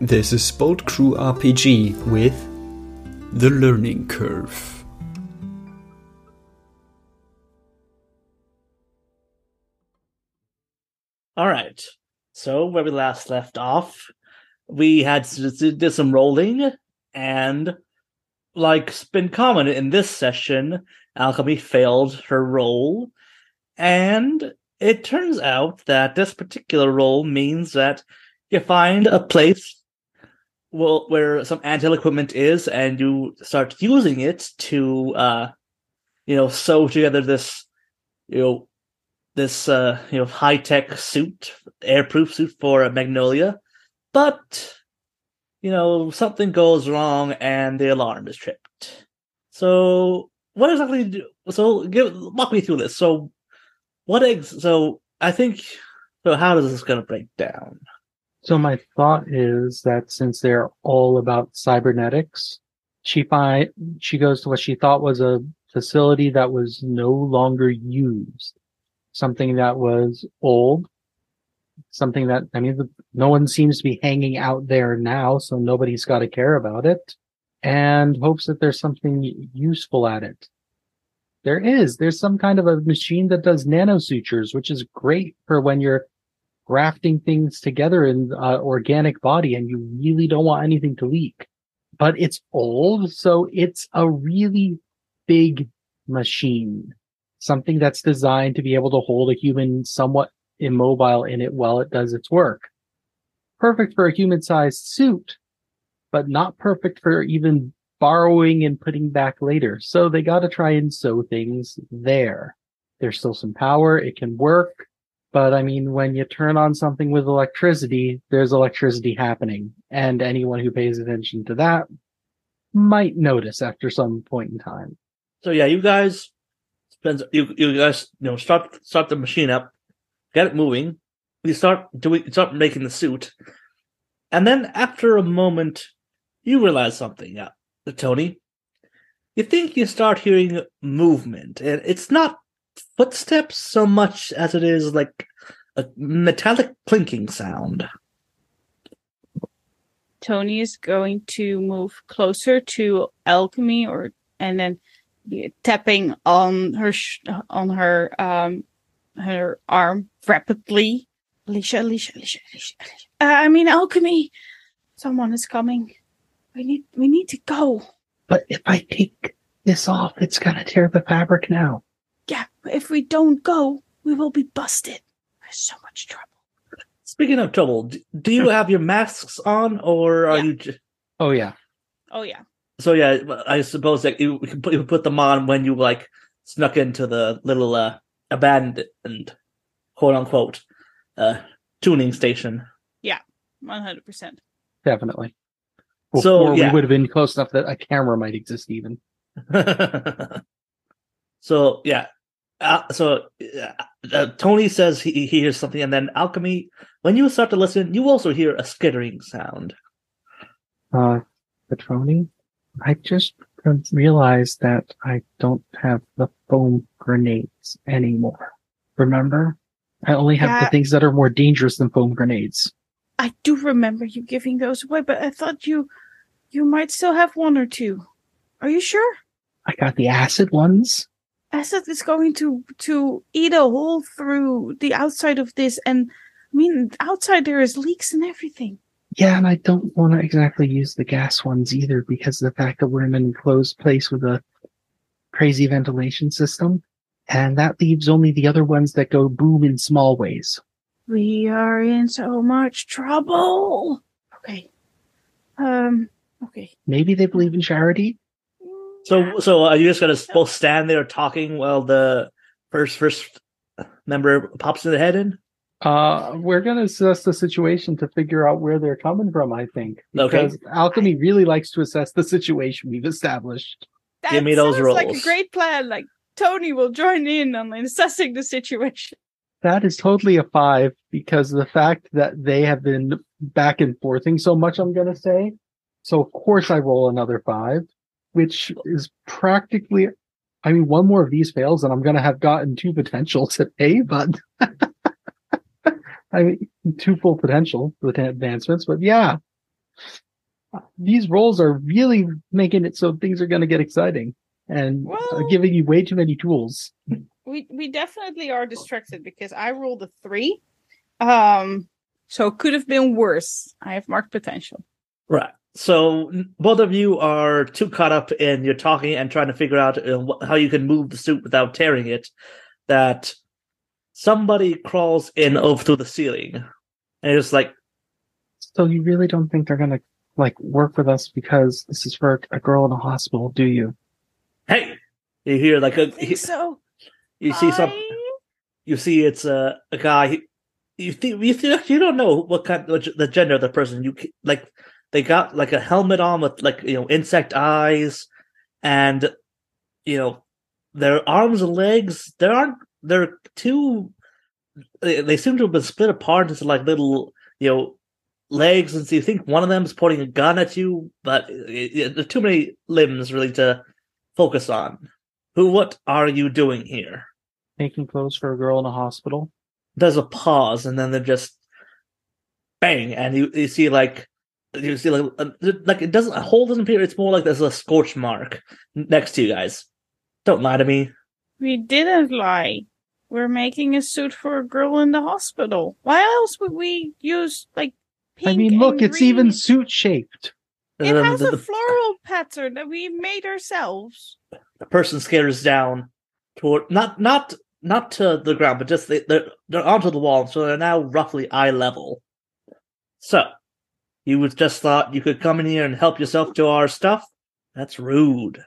This is Bolt Crew RPG with The Learning Curve. All right. So where we last left off, we had did some rolling, and like's been common in this session, Alchemy failed her roll, and it turns out that this particular roll means that you find a place well, where some Anthill equipment is, and you start using it to, uh, you know, sew together this, you know, this uh, you know high tech suit, airproof suit for a Magnolia, but you know something goes wrong and the alarm is tripped. So what exactly? Do, so give walk me through this. So what? Ex- so I think. So how is this going to break down? So my thought is that since they're all about cybernetics, she find she goes to what she thought was a facility that was no longer used something that was old, something that, I mean, no one seems to be hanging out there now, so nobody's got to care about it, and hopes that there's something useful at it. There is. There's some kind of a machine that does nano sutures, which is great for when you're grafting things together in uh, organic body and you really don't want anything to leak. But it's old, so it's a really big machine something that's designed to be able to hold a human somewhat immobile in it while it does its work. Perfect for a human sized suit, but not perfect for even borrowing and putting back later. So they got to try and sew things there. There's still some power. It can work. But I mean, when you turn on something with electricity, there's electricity happening. And anyone who pays attention to that might notice after some point in time. So yeah, you guys spends you you guys you know start start the machine up, get it moving. You start doing start making the suit, and then after a moment, you realize something. Yeah, Tony, you think you start hearing movement, and it's not footsteps so much as it is like a metallic clinking sound. Tony is going to move closer to alchemy or and then tapping on her sh- on her um her arm rapidly. Alicia, Alicia, Alicia, Alicia, Alicia. Uh, I mean alchemy. Someone is coming. We need we need to go. But if I take this off, it's gonna tear the fabric now. Yeah, if we don't go, we will be busted. There's so much trouble. Speaking of trouble, do you have your masks on, or are Yeah. you? Just... Oh yeah. Oh yeah. So yeah, I suppose that you can put, you put them on when you like snuck into the little uh, abandoned, quote unquote, uh, tuning station. Yeah, One hundred percent. Definitely. So, yeah. we would have been close enough that a camera might exist even. so yeah, uh, so uh, uh, Tony says he, he hears something, and then Alchemy. When you start to listen, you also hear a skittering sound. Uh, Petroni, I just realized that I don't have the foam grenades anymore. Remember? I only have the things that are more dangerous than foam grenades. I do remember you giving those away, but I thought you you might still have one or two. Are you sure? I got the acid ones. Acid is going to to eat a hole through the outside of this, and I mean, outside there is leaks and everything. Yeah, and I don't want to exactly use the gas ones either because of the fact that we're in an enclosed place with a crazy ventilation system. And that leaves only the other ones that go boom in small ways. We are in so much trouble. Okay. Um. Okay. Maybe they believe in charity. So so are you just gonna both stand there talking while the first first member pops their head in? Uh, we're gonna assess the situation to figure out where they're coming from. I think Okay. because alchemy really likes to assess the situation we've established. That Give me those sounds like a rolls. great plan. Like Tony will join in on assessing the situation. That is totally a five because of the fact that they have been back and forthing so much. I'm gonna say, so of course I roll another five, which is practically. I mean, one more of these fails, and I'm gonna have gotten two potential today, but I mean, two full potential with advancements. But yeah, These rolls are really making it so things are going to get exciting and Well- giving you way too many tools. we we definitely are distracted because I rolled a three. Um, so it could have been worse. I have marked potential. Right. So both of you are too caught up in your talking and trying to figure out uh, how you can move the suit without tearing it. That somebody crawls in over through the ceiling, and it's like, So you really don't think they're going to like work with us because this is for a girl in a hospital, do you? "Hey!" You hear like a I think so. you see some you see it's a a guy. You think you think you don't know what kind what, the gender of the person. You like they got like a helmet on with like you know insect eyes, and you know their arms and legs. There aren't they're two. They, they seem to have been split apart into like little you know legs, and so you think one of them is pointing a gun at you, but uh, it, it, there's too many limbs really to focus on. Who? What are you doing here? Making clothes for a girl in a hospital? there's a pause and then they're just bang and you, you see like you see like like it doesn't a hole doesn't appear it's more like there's a scorch mark next to you guys don't lie to me We didn't lie. We're making a suit for a girl in the hospital. Why else would we use like pink I mean, look, and it's even suit shaped. It Um, has the, a floral pattern that we made ourselves. the person scares down toward not not not to the ground but just they, they're they're onto the wall so they're now roughly eye level so you would just thought you could come in here and help yourself to our stuff that's rude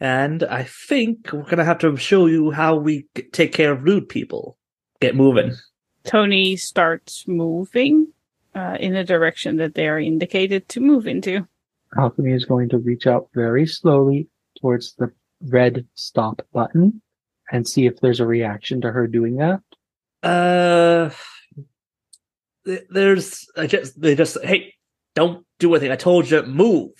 and i think we're gonna have to show you how we take care of rude people get moving Tony starts moving uh, in the direction that they are indicated to move into. Alchemy is going to reach out very slowly towards the red stop button and see if there's a reaction to her doing that. uh th- there's i just they just hey don't do anything i told you move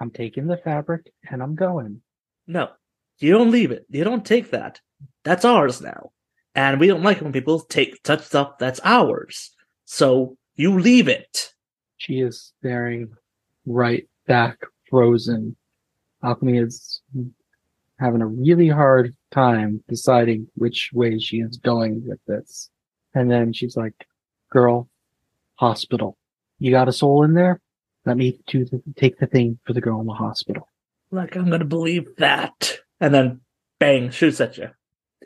I'm taking the fabric and I'm going. No, you don't leave it. You don't take that. That's ours now. And we don't like it when people take such stuff that's ours. So you leave it. She is staring right back, frozen. Alchemy is having a really hard time deciding which way she is going with this. And then she's like, girl, hospital. You got a soul in there? Let me the, take the thing for the girl in the hospital. Like, I'm going to believe that. And then bang, shoots at you.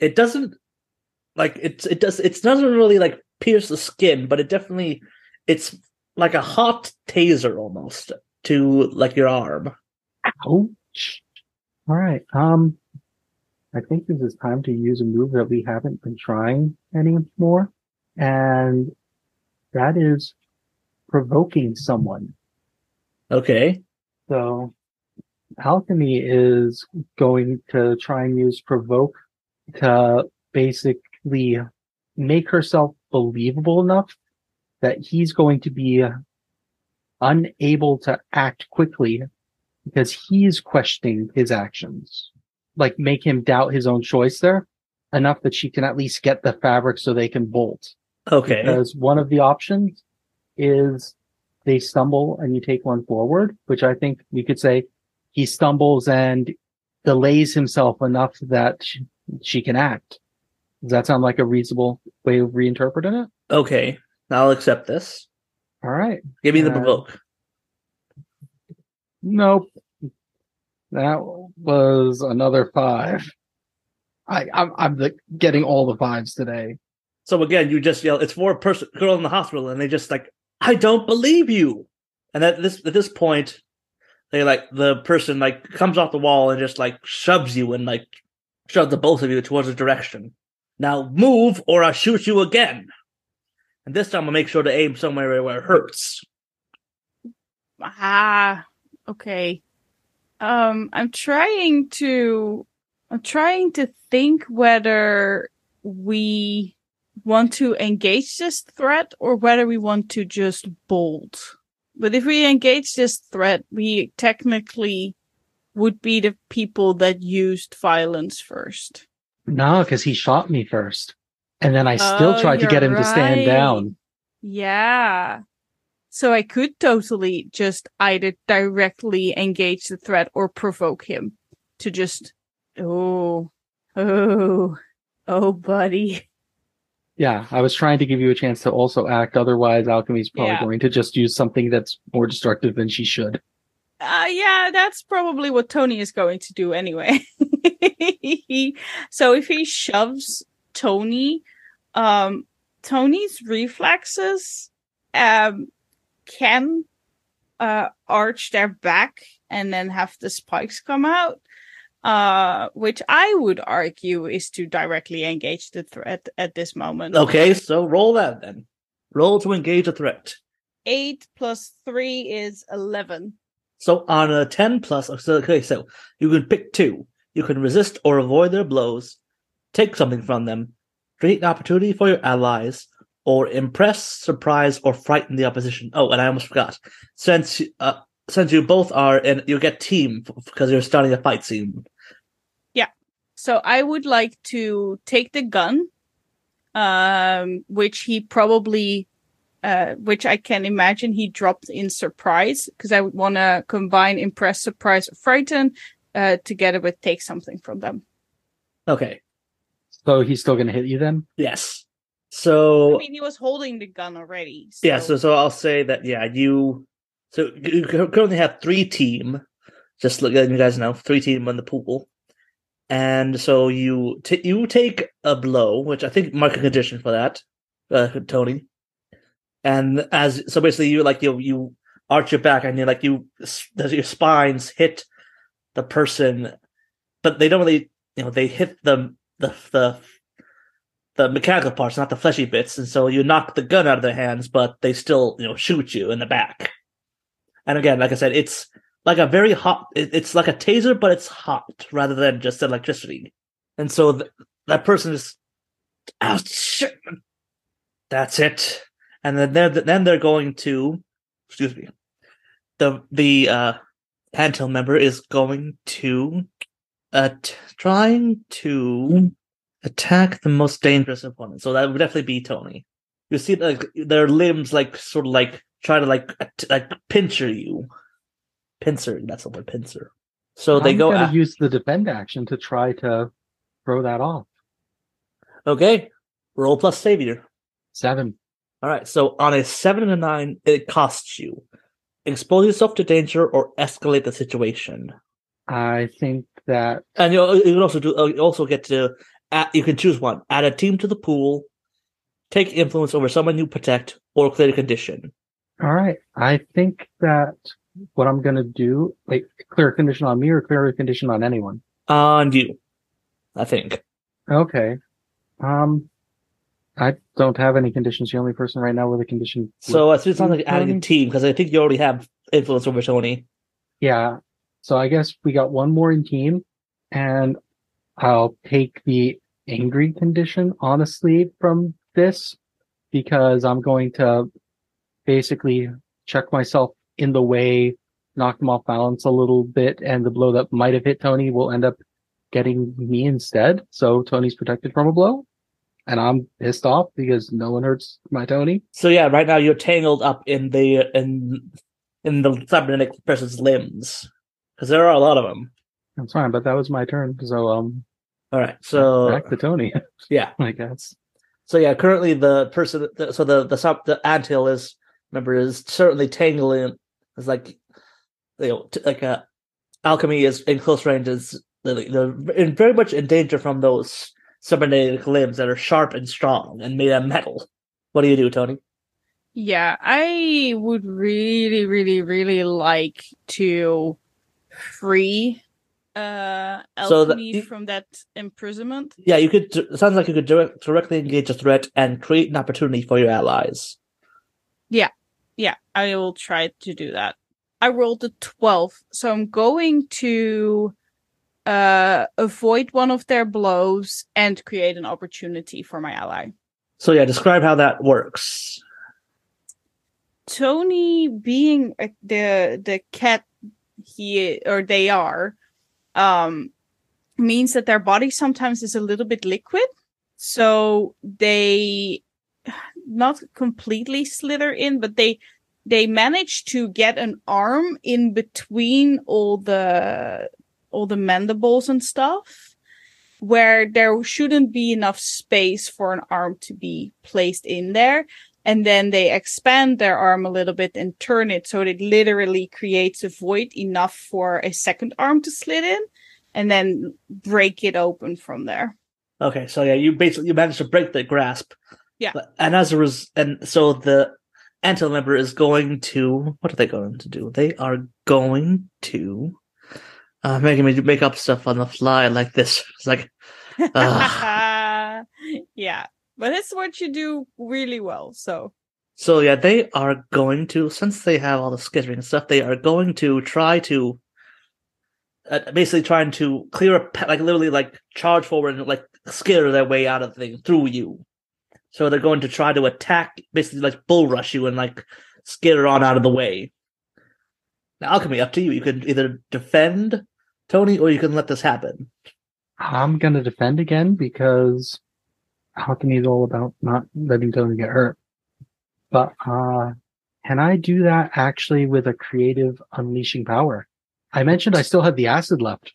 It doesn't, like, it's, it does, it doesn't really, like, pierce the skin, but it definitely, it's like a hot taser almost to, like, your arm. Ouch. All right. Um, I think this is time to use a move that we haven't been trying anymore. And that is provoking someone. Okay. So alchemy is going to try and use provoke to basically make herself believable enough that he's going to be unable to act quickly because he's questioning his actions. Like make him doubt his own choice there enough that she can at least get the fabric so they can bolt. Okay. Because one of the options is they stumble and you take one forward, which I think we could say he stumbles and delays himself enough that she, she can act. Does that sound like a reasonable way of reinterpreting it? Okay. I'll accept this. All right. Give me the Uh, provoke. Nope. That was another five. I, I'm, I'm the, getting all the fives today. So again, you just yell, "It's for a person, girl in the hospital," and they just like, "I don't believe you." And at this at this point, they like the person like comes off the wall and just like shoves you and like shoves the both of you towards a direction. Now move, or I'll shoot you again. And this time I'll make sure to aim somewhere where it hurts. Ah, okay. Um, I'm trying to, I'm trying to think whether we want to engage this threat or whether we want to just bolt. But if we engage this threat, we technically would be the people that used violence first. No, because he shot me first. And then I still Oh, tried to get him to stand down. Yeah. So I could totally just either directly engage the threat or provoke him to just, oh, oh, oh, buddy. Yeah, I was trying to give you a chance to also act. Otherwise, Alchemy's probably Yeah. going to just use something that's more destructive than she should. Uh, yeah, that's probably what Tony is going to do anyway. so if he shoves Tony, um, Tony's reflexes, um, can, uh, arch their back and then have the spikes come out. Uh, which I would argue is to directly engage the threat at this moment. Okay, so roll that then. Roll to engage a threat. Eight plus three is eleven. So on a 10 plus, okay, so you can pick two. You can resist or avoid their blows, take something from them, create an opportunity for your allies, or impress, surprise, or frighten the opposition. Oh, and I almost forgot. Since uh, since you both are in, you get team because you're starting a fight scene. So I would like to take the gun, um, which he probably, uh, which I can imagine he dropped in surprise because I would want to combine impress, surprise, or frighten, uh, together with take something from them. Okay. So he's still going to hit you then? Yes. So I mean, he was holding the gun already. Yeah, so so I'll say that yeah, you so you currently have three team. Just look letting you guys know, three team on the pool, and so you t- you take a blow, which I think mark a condition for that, uh, Tony. And as so basically you like you you arch your back and you like you your spines hit the person, but they don't really you know they hit the the the the mechanical parts, not the fleshy bits, and so you knock the gun out of their hands, but they still, you know, shoot you in the back. And again, like I said, it's like a very hot. it- It's like a taser, but it's hot rather than just electricity. And so th- that person is, oh shit, that's it. And then they're then they're going to, excuse me, the the uh handheld member is going to, uh, t- trying to attack the most dangerous opponent. So that would definitely be Tony. You see, like their limbs, like sort of like try to like at- like pincer you, pincer. That's the word, pincer. So they I'm go. gonna a- use the defend action to try to throw that off. okay, roll plus savior. Seven. All right. So on a seven and a nine, it costs you expose yourself to danger or escalate the situation. I think that And you you can also do. uh, You also get to. Add, you can choose one. Add a team to the pool. Take influence over someone you protect, or clear a condition. all right. I think that what I'm gonna do, like clear a condition on me or clear a condition on anyone. On you, I think. Okay. Um I don't have any conditions. The only person right now with a condition So it sounds like adding a team because I think you already have influence over Tony. Yeah. So I guess we got one more in team and I'll take the angry condition honestly from this because I'm going to basically check myself in the way, knocked him off balance a little bit, and the blow that might have hit Tony will end up getting me instead. So Tony's protected from a blow. And I'm pissed off because no one hurts my Tony. So yeah, right now you're tangled up in the in in the cybernetic person's limbs because there are a lot of them. That's fine, but that was my turn. So um All right, so back to Tony, yeah, I guess. so yeah, currently the person, the, so the the sub the anthill is remember is certainly tangling. It's like you know, t- like a alchemy is in close range is they're, they're in, very much in danger from those cybernetic limbs that are sharp and strong and made of metal. What do you do, Tony? Yeah, I would really, really, really like to free uh So the- Alchemy from that imprisonment. Yeah, you could. It sounds like you could direct, directly engage a threat and create an opportunity for your allies. Yeah, I will try to do that. I rolled a 12, so I'm going to uh avoid one of their blows and create an opportunity for my ally. So yeah, describe how that works. Tony being uh, the the cat he or they are um means that their body sometimes is a little bit liquid so they not completely slither in but they they manage to get an arm in between all the all the mandibles and stuff where there shouldn't be enough space for an arm to be placed in there and then they expand their arm a little bit and turn it so it literally creates a void enough for a second arm to slid in and then break it open from there Okay, so yeah, you basically you managed to break the grasp. Yeah. And as a res- and so the Anthill member is going to what are they going to do? They are going to uh making me make up stuff on the fly like this. It's like yeah but it's what you do really well so so yeah, they are going to since they have all the skittering stuff, they are going to try to uh, basically trying to clear a like literally like charge forward and like skitter their way out of the thing through you. So they're going to try to attack, basically like bull rush you and like skitter on out of the way. Now, alchemy, up to you. You can either defend Tony or you can let this happen. I'm gonna defend again because alchemy is all about not letting Tony get hurt. But uh can I do that actually with a creative unleashing power? I mentioned I still had the acid left.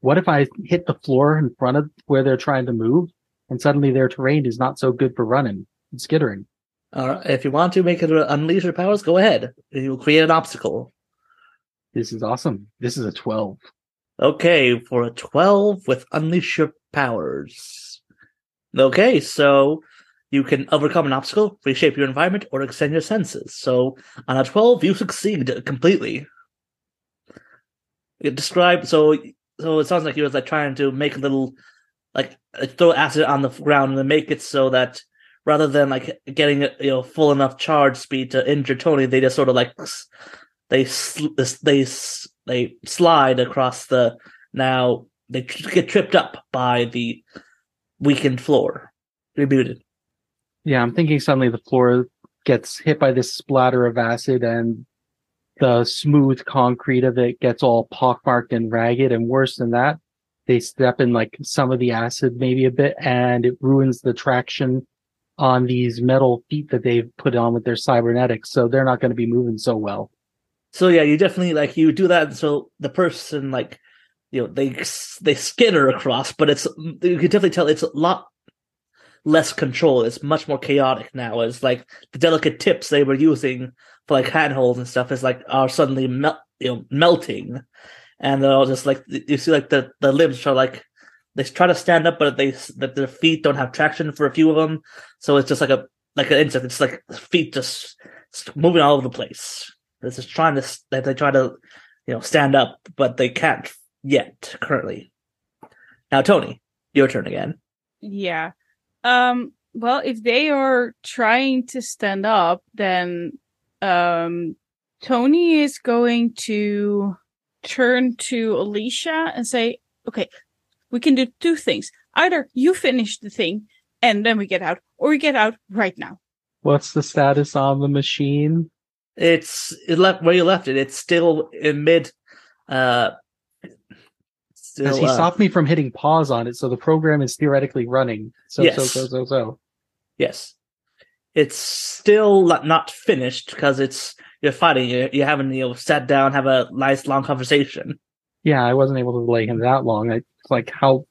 What if I hit the floor in front of where they're trying to move and suddenly their terrain is not so good for running and skittering? Uh, if you want to make it uh, unleash your powers, go ahead. You'll create an obstacle. This is awesome. This is a 12. Okay, for a 12 with Unleash Your Powers. Okay, so you can overcome an obstacle, reshape your environment, or extend your senses. So on a 12, you succeed completely. You describe so so it sounds like you was like trying to make a little like throw acid on the ground and make it so that rather than like getting you know full enough charge speed to injure Tony, they just sort of like they they they slide across the now they get tripped up by the weakened floor. Rebooted. Yeah, I'm thinking suddenly the floor gets hit by this splatter of acid and the smooth concrete of it gets all pockmarked and ragged. And worse than that, they step in like some of the acid maybe a bit and it ruins the traction on these metal feet that they've put on with their cybernetics. So they're not going to be moving so well. So yeah, you definitely like you do that. So the person like you know they they skitter across, but it's mm, you can definitely tell it's a lot less control. It's much more chaotic now. It's like the delicate tips they were using for like handholds and stuff is like are suddenly mel- you know melting, and they're all just like you see like the the limbs are like they try to stand up, but they that their feet don't have traction for a few of them. So it's just like a like an insect. It's like feet just moving all over the place. This is trying to that they try to you know stand up, but they can't yet currently. Now, Tony, your turn again. Yeah. Um well if they are trying to stand up then um Tony is going to turn to Alicia and say, "Okay, we can do two things. Either you finish the thing and then we get out or we get out right now." What's the status on the machine? It's it left where you left it. It's still in mid. Uh, still, Because he uh, stopped me from hitting pause on it. So the program is theoretically running. So, so, so, so, so. Yes, it's still not- finished because it's you're fighting. You you haven't you know sat down, have a nice long conversation. Yeah, I wasn't able to delay him that long. I like how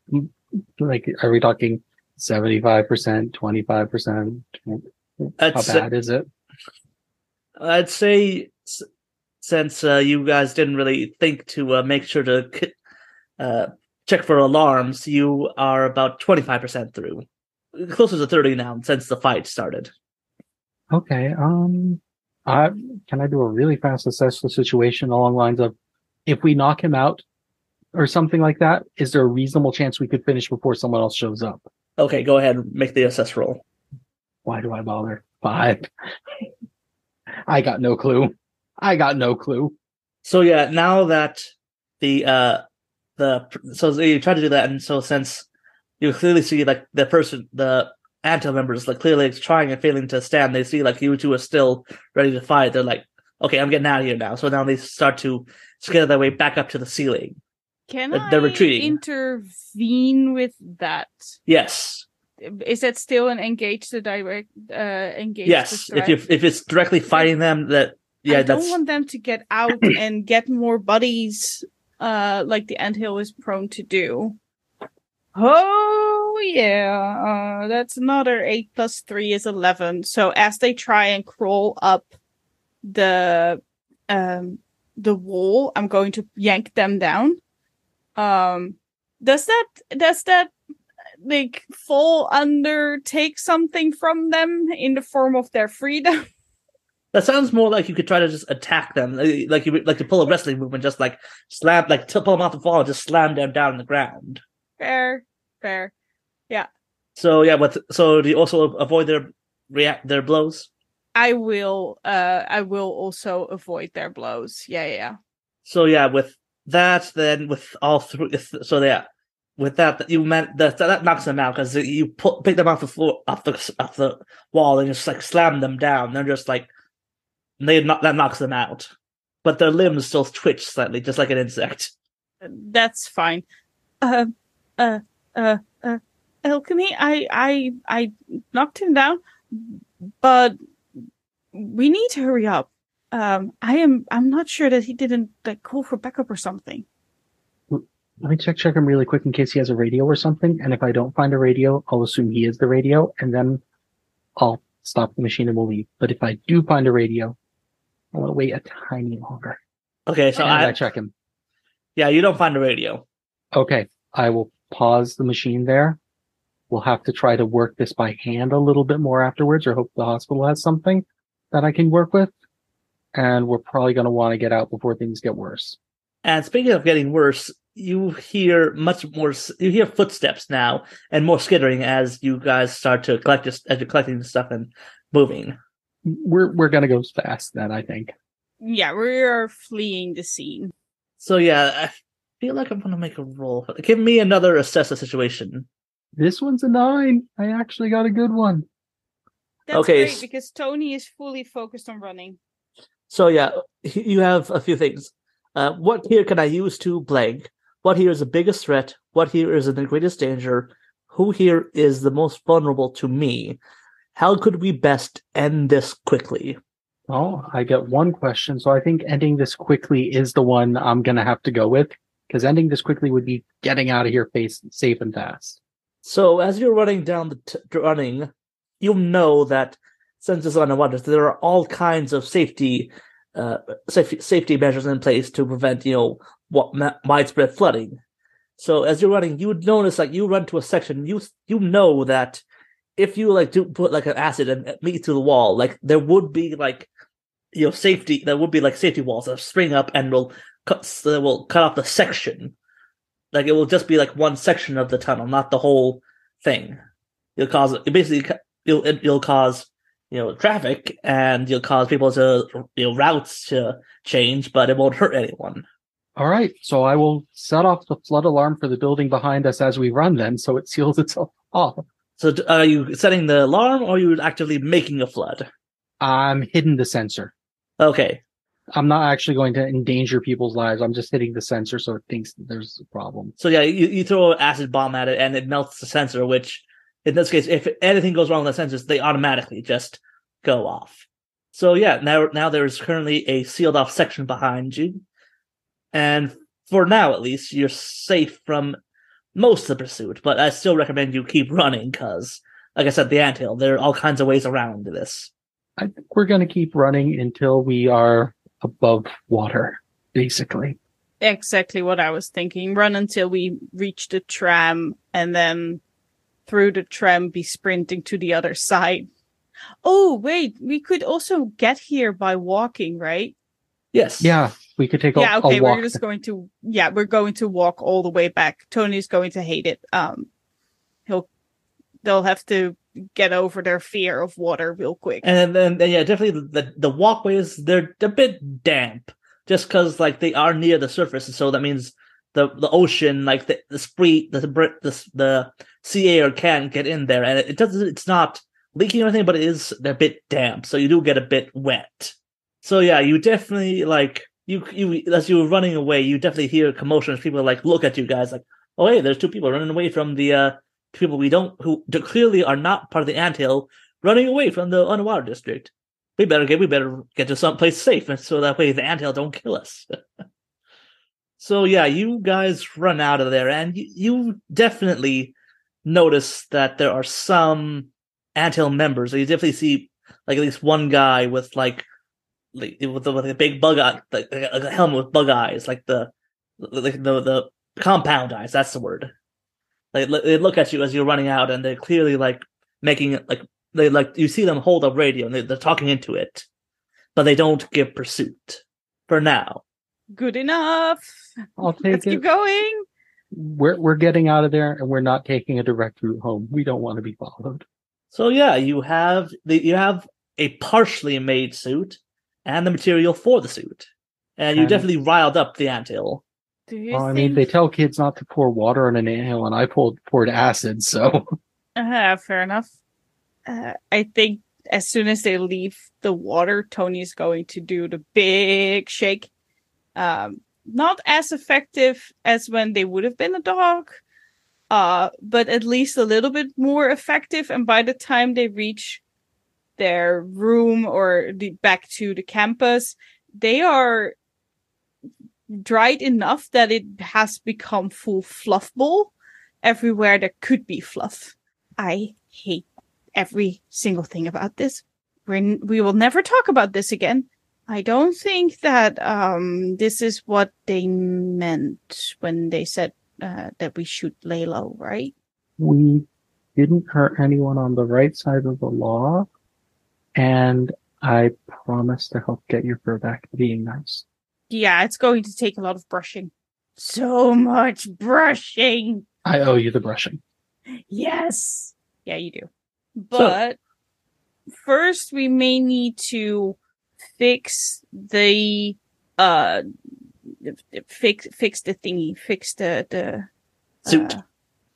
like are we talking seventy five percent, twenty five percent? How That's bad is it? I'd say since uh, you guys didn't really think to uh, make sure to uh, check for alarms, you are about 25% through. Closer to 30 now since the fight started. Okay. Um, I can I do a really fast assess the situation along lines of if we knock him out or something like that, is there a reasonable chance we could finish before someone else shows up? Okay, go ahead and make the assess roll. Why do I bother? Five. I got no clue. I got no clue. So yeah, now that the uh the so you try to do that, and so since you clearly see like the person the Anthill members like clearly trying and failing to stand, they see like you two are still ready to fight. They're like, okay, I'm getting out of here now. So now they start to skitter their way back up to the ceiling. Can They're- I they're retreating. intervene with that? Yes, Is that still an engage the direct uh engage yes. If you if it's directly fighting them, that Yeah, I that's don't want them to get out and get more buddies, uh, like the anthill is prone to do. Oh yeah, uh, that's another eight plus three is eleven. So as they try and crawl up the um the wall, I'm going to yank them down. Um, does that does that like fall under take something from them in the form of their freedom? that sounds more like you could try to just attack them, like like you like to pull a wrestling move and just like slam, like pull them off the fall and just slam them down on the ground. Fair, fair. Yeah. So yeah, but so do you also avoid their react their blows? I will uh I will also avoid their blows. Yeah, yeah, yeah. So yeah, with that, then with all three, so yeah, with that you meant that that knocks them out because you put pick them off the floor, off the off the wall, and just like slam them down. They're just like they knock that knocks them out, but their limbs still twitch slightly, just like an insect. That's fine. Uh uh uh uh alchemy, I I I knocked him down, but we need to hurry up. Um I am I'm not sure that he didn't like call for backup or something. Let me check check him really quick in case he has a radio or something. And if I don't find a radio, I'll assume he is the radio, and then I'll stop the machine and we'll leave. But if I do find a radio, I want to wait a tiny longer. Okay, so and I I check him. yeah, you don't find a radio. Okay, I will pause the machine there. We'll have to try to work this by hand a little bit more afterwards, or hope the hospital has something that I can work with. And we're probably going to want to get out before things get worse. And speaking of getting worse, you hear much more. You hear footsteps now and more skittering as you guys start to collect your, as you're collecting stuff and moving. We're we're going to go fast then, I think. Yeah, we are fleeing the scene. So yeah, I feel like I'm gonna make a roll. Give me another assess the situation. This one's a nine. I actually got a good one. That's Okay, great because Tony is fully focused on running. So yeah, you have a few things. Uh, what here can I use to blank? What here is the biggest threat? What here is in the greatest danger? Who here is the most vulnerable to me? How could we best end this quickly? Oh, I get one question. So I think ending this quickly is the one I'm going to have to go with because ending this quickly would be getting out of here face, safe and fast. So as you're running down the t- running, you'll know that since it's underwater, there are all kinds of safety, uh, safety safety measures in place to prevent you know what widespread flooding. So as you're running, you would notice like you run to a section, you you know that if you like do put like an acid and meet to the wall, like there would be like you know safety, there would be like safety walls that spring up and will cut that will cut off the section like it will just be like one section of the tunnel, not the whole thing. You'll cause it basically you'll you'll cause you know traffic and you'll cause people to you know routes to change, but it won't hurt anyone. All right. So I will set off the flood alarm for the building behind us as we run then. So it seals itself off. So are you setting the alarm or are you actively making a flood? I'm hidden the sensor. Okay, I'm not actually going to endanger people's lives. I'm just hitting the sensor so it thinks that there's a problem. so yeah, you, you throw an acid bomb at it and it melts the sensor. Which in this case, if anything goes wrong with the sensors, they automatically just go off. So yeah, now now there is currently a sealed off section behind you, and for now at least, you're safe from most of the pursuit. But I still recommend you keep running because, like I said, the anthill. There are all kinds of ways around this. I think we're going to keep running until we are above water, basically. Exactly what I was thinking. Run until we reach the tram and then through the tram be sprinting to the other side. Oh, wait, we could also get here by walking, right? Yes. Yeah, we could take a, yeah, a okay, walk. we're just going to yeah, we're going to walk all the way back. Tony's going to hate it. Um he'll they'll have to get over their fear of water real quick. And then, yeah, definitely the the walkways they're a bit damp, just because like they are near the surface, and so that means the the ocean, like the the spree, the the the, sea air can get in there, and it, doesn't. It's not leaking or anything, but it is a bit damp, so you do get a bit wet. So yeah, you definitely like you you as you were running away, you definitely hear commotion people like look at you guys like, oh hey, there's two people running away from the uh people we don't who clearly are not part of the anthill running away from the underwater district. we better get we better get to someplace safe, and so that way the anthill don't kill us. so yeah, you guys run out of there, and you, you definitely notice that there are some anthill members. So you definitely see like at least one guy with like like with, with a big bug eye, like a helmet with bug eyes, like the like the the compound eyes. That's the word. Like they look at you as you're running out, and they're clearly like making it like they like you see them hold up radio and they, they're talking into it, but they don't give pursuit for now. Good enough. I'll take Let's it. keep going. We're we're getting out of there, and we're not taking a direct route home. We don't want to be followed. So yeah, you have the you have a partially made suit and the material for the suit, and you And- definitely riled up the anthill. Do you Well, I mean, they tell kids not to pour water on an anthill, and I poured poured acid. So Uh, fair enough. Uh, I think as soon as they leave the water, Tony's going to do the big shake. Um, not as effective as when they would have been a dog, uh, but at least a little bit more effective. And by the time they reach their room or the back to the campus, they are dried enough that it has become full fluff ball everywhere there could be fluff. I hate every single thing about this. We're, we will never talk about this again. I don't think that um, this is what they meant when they said uh, that we should lay low, right? we didn't hurt anyone on the right side of the law, and I promise to help get your fur back being nice. Yeah, it's going to take a lot of brushing. So much brushing. I owe you the brushing. Yes. Yeah, you do. But first we may need to fix the uh fix fix the thingy, fix the the Suit. uh,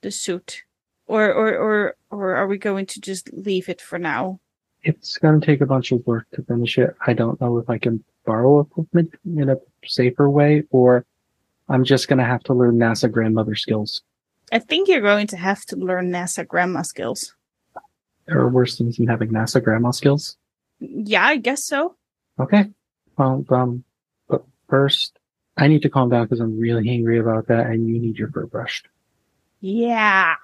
the suit. Or or or or are we going to just leave it for now? It's going to take a bunch of work to finish it. I don't know if I can borrow equipment in a safer way, or I'm just going to have to learn NASA grandmother skills. I think you're going to have to learn NASA grandma skills. There are worse things than having NASA grandma skills. Yeah, I guess so. Okay. Well, um, but first, I need to calm down because I'm really angry about that, and you need your fur brushed. Yeah.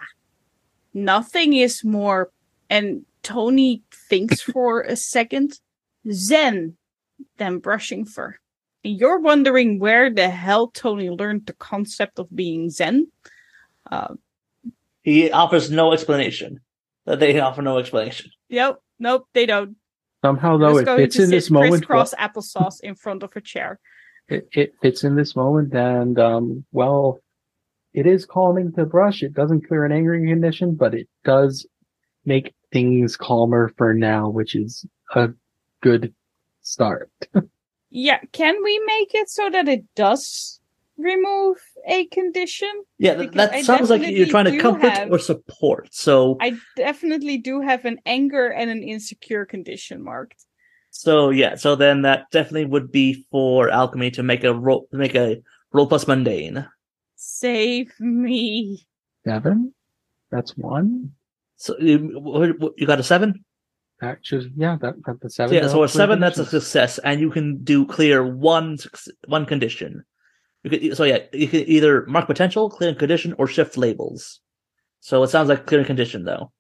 Nothing is more, and Tony thinks for a second, zen than brushing fur. And you're wondering where the hell Tony learned the concept of being zen. Uh, He offers no explanation. That they offer no explanation. yep, nope, they don't. Somehow, They're though, it going fits to in sit this moment. crisscross applesauce in front of a chair. It, it fits in this moment, and um, well, it is calming to brush. It doesn't clear an angry condition, but it does make things calmer for now, which is a good start. Yeah, can we make it so that it does remove a condition? Yeah, th- Because that sounds like you're trying to comfort have- or support. So, I definitely do have an anger and an insecure condition marked. so yeah, so then that definitely would be for alchemy to make a roll, make a roll plus mundane. Save me. Seven. That's one. So you, what- what- you got a seven. That just yeah. That, that the So seven. yeah, so a seven that's a success, and you can do clear one one condition. You could, so yeah, you can either mark potential, clear condition, or shift labels. So it sounds like clear condition though.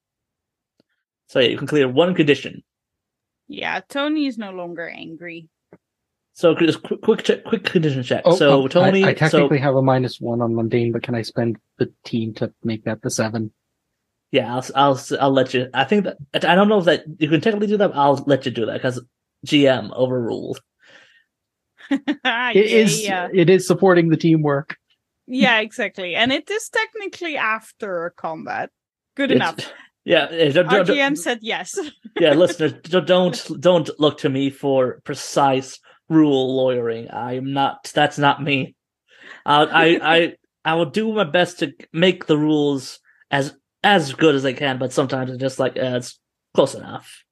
So yeah, you can clear one condition. Yeah, Tony is no longer angry. So just quick quick, check, quick condition check. Oh, so oh, Tony, I, I so technically have a minus one on mundane, but can I spend the team to make that the seven? Yeah, I'll, I'll I'll let you. I think that I don't know if that you can technically do that. But I'll let you do that because GM overruled. yeah, It is. yeah. It is supporting the teamwork. yeah, exactly. And it is technically after combat. Good It's- enough. Yeah, eh, don't- don't- RGM said yes. yeah, listeners, don't don't look to me for precise rule lawyering. I'm not. That's not me. Uh, I I I will do my best to make the rules as as good as they can, but sometimes it's just like uh, it's close enough.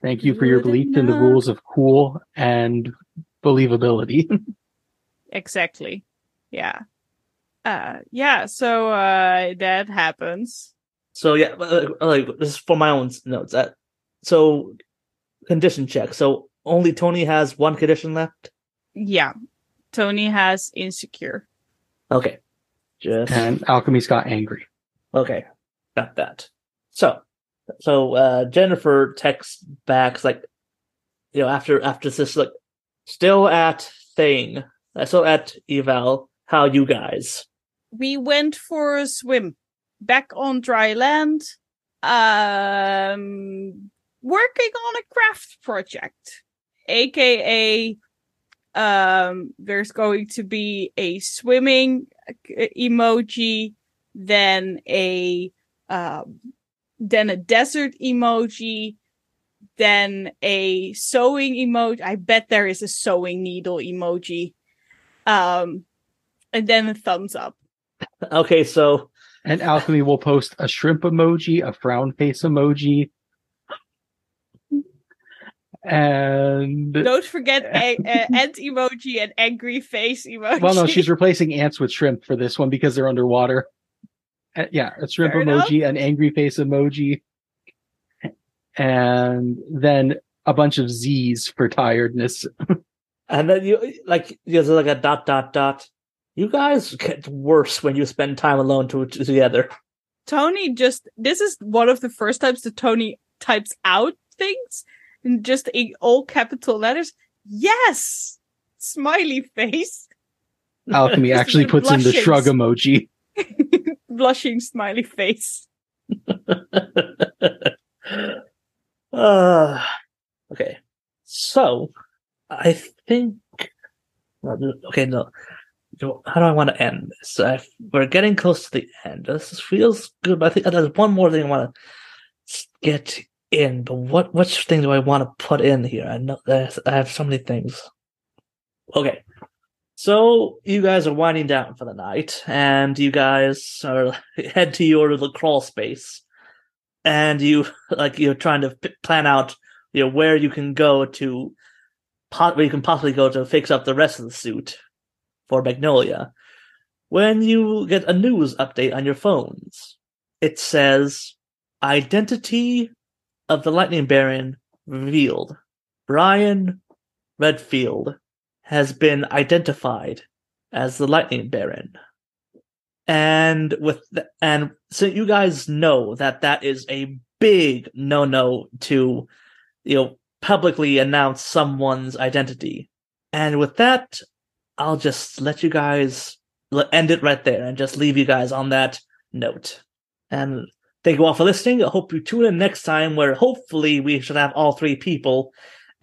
Thank you for your belief in the rules of cool and believability. exactly. Yeah. Uh yeah, so uh that happens. So yeah, uh, like this is for my own notes. That so condition check. So only Tony has one condition left. Yeah. Tony has insecure. Okay, just And Alchemy's got angry. Okay, got that. So, so uh, Jennifer texts back like, you know, after after this, like, still at thing, uh, still at eval. How you guys? We went for a swim back on dry land. Um, working on a craft project, aka um, there's going to be a swimming uh, emoji, then a um, then a desert emoji, then a sewing emoji. I bet there is a sewing needle emoji. Um, and then a thumbs up. Okay, so And Alchemy will post a shrimp emoji, a frown face emoji. And Don't forget a, a ant emoji and angry face emoji. well, no, she's replacing ants with shrimp for this one because they're underwater. Uh, yeah, a shrimp Fair emoji, an angry face emoji, and then a bunch of Z's for tiredness. and then you like there's like a dot dot dot. You guys get worse when you spend time alone to, together. Tony just this is one of the first times that Tony types out things in just in all capital letters. Yes, smiley face, Alchemy actually the puts in the shrug emoji. blushing smiley face. uh, okay, so I think. Okay, no. How do I want to end this? I, we're getting close to the end. This feels good, but I think there's one more thing I want to get in. But what which thing do I want to put in here? I know I have so many things. Okay, so you guys are winding down for the night, and you guys are head to your little crawl space, and you like you're trying to plan out you know where you can go to, where you can possibly go to fix up the rest of the suit for Magnolia. When you get a news update on your phones, it says identity of the Lightning Baron revealed. Brian Redfield has been identified as the Lightning Baron. And with the, and so you guys know that that is a big no-no to you know publicly announce someone's identity. And with that, I'll just let you guys end it right there and just leave you guys on that note. And thank you all for listening. I hope you tune in next time where hopefully we should have all three people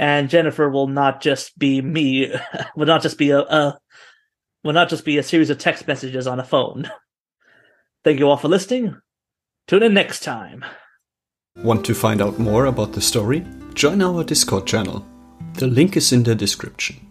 and Jennifer will not just be me, will not just be a, a will not just be a series of text messages on a phone. Thank you all for listening. Tune in next time. Want to find out more about the story? Join our Discord channel. The link is in the description.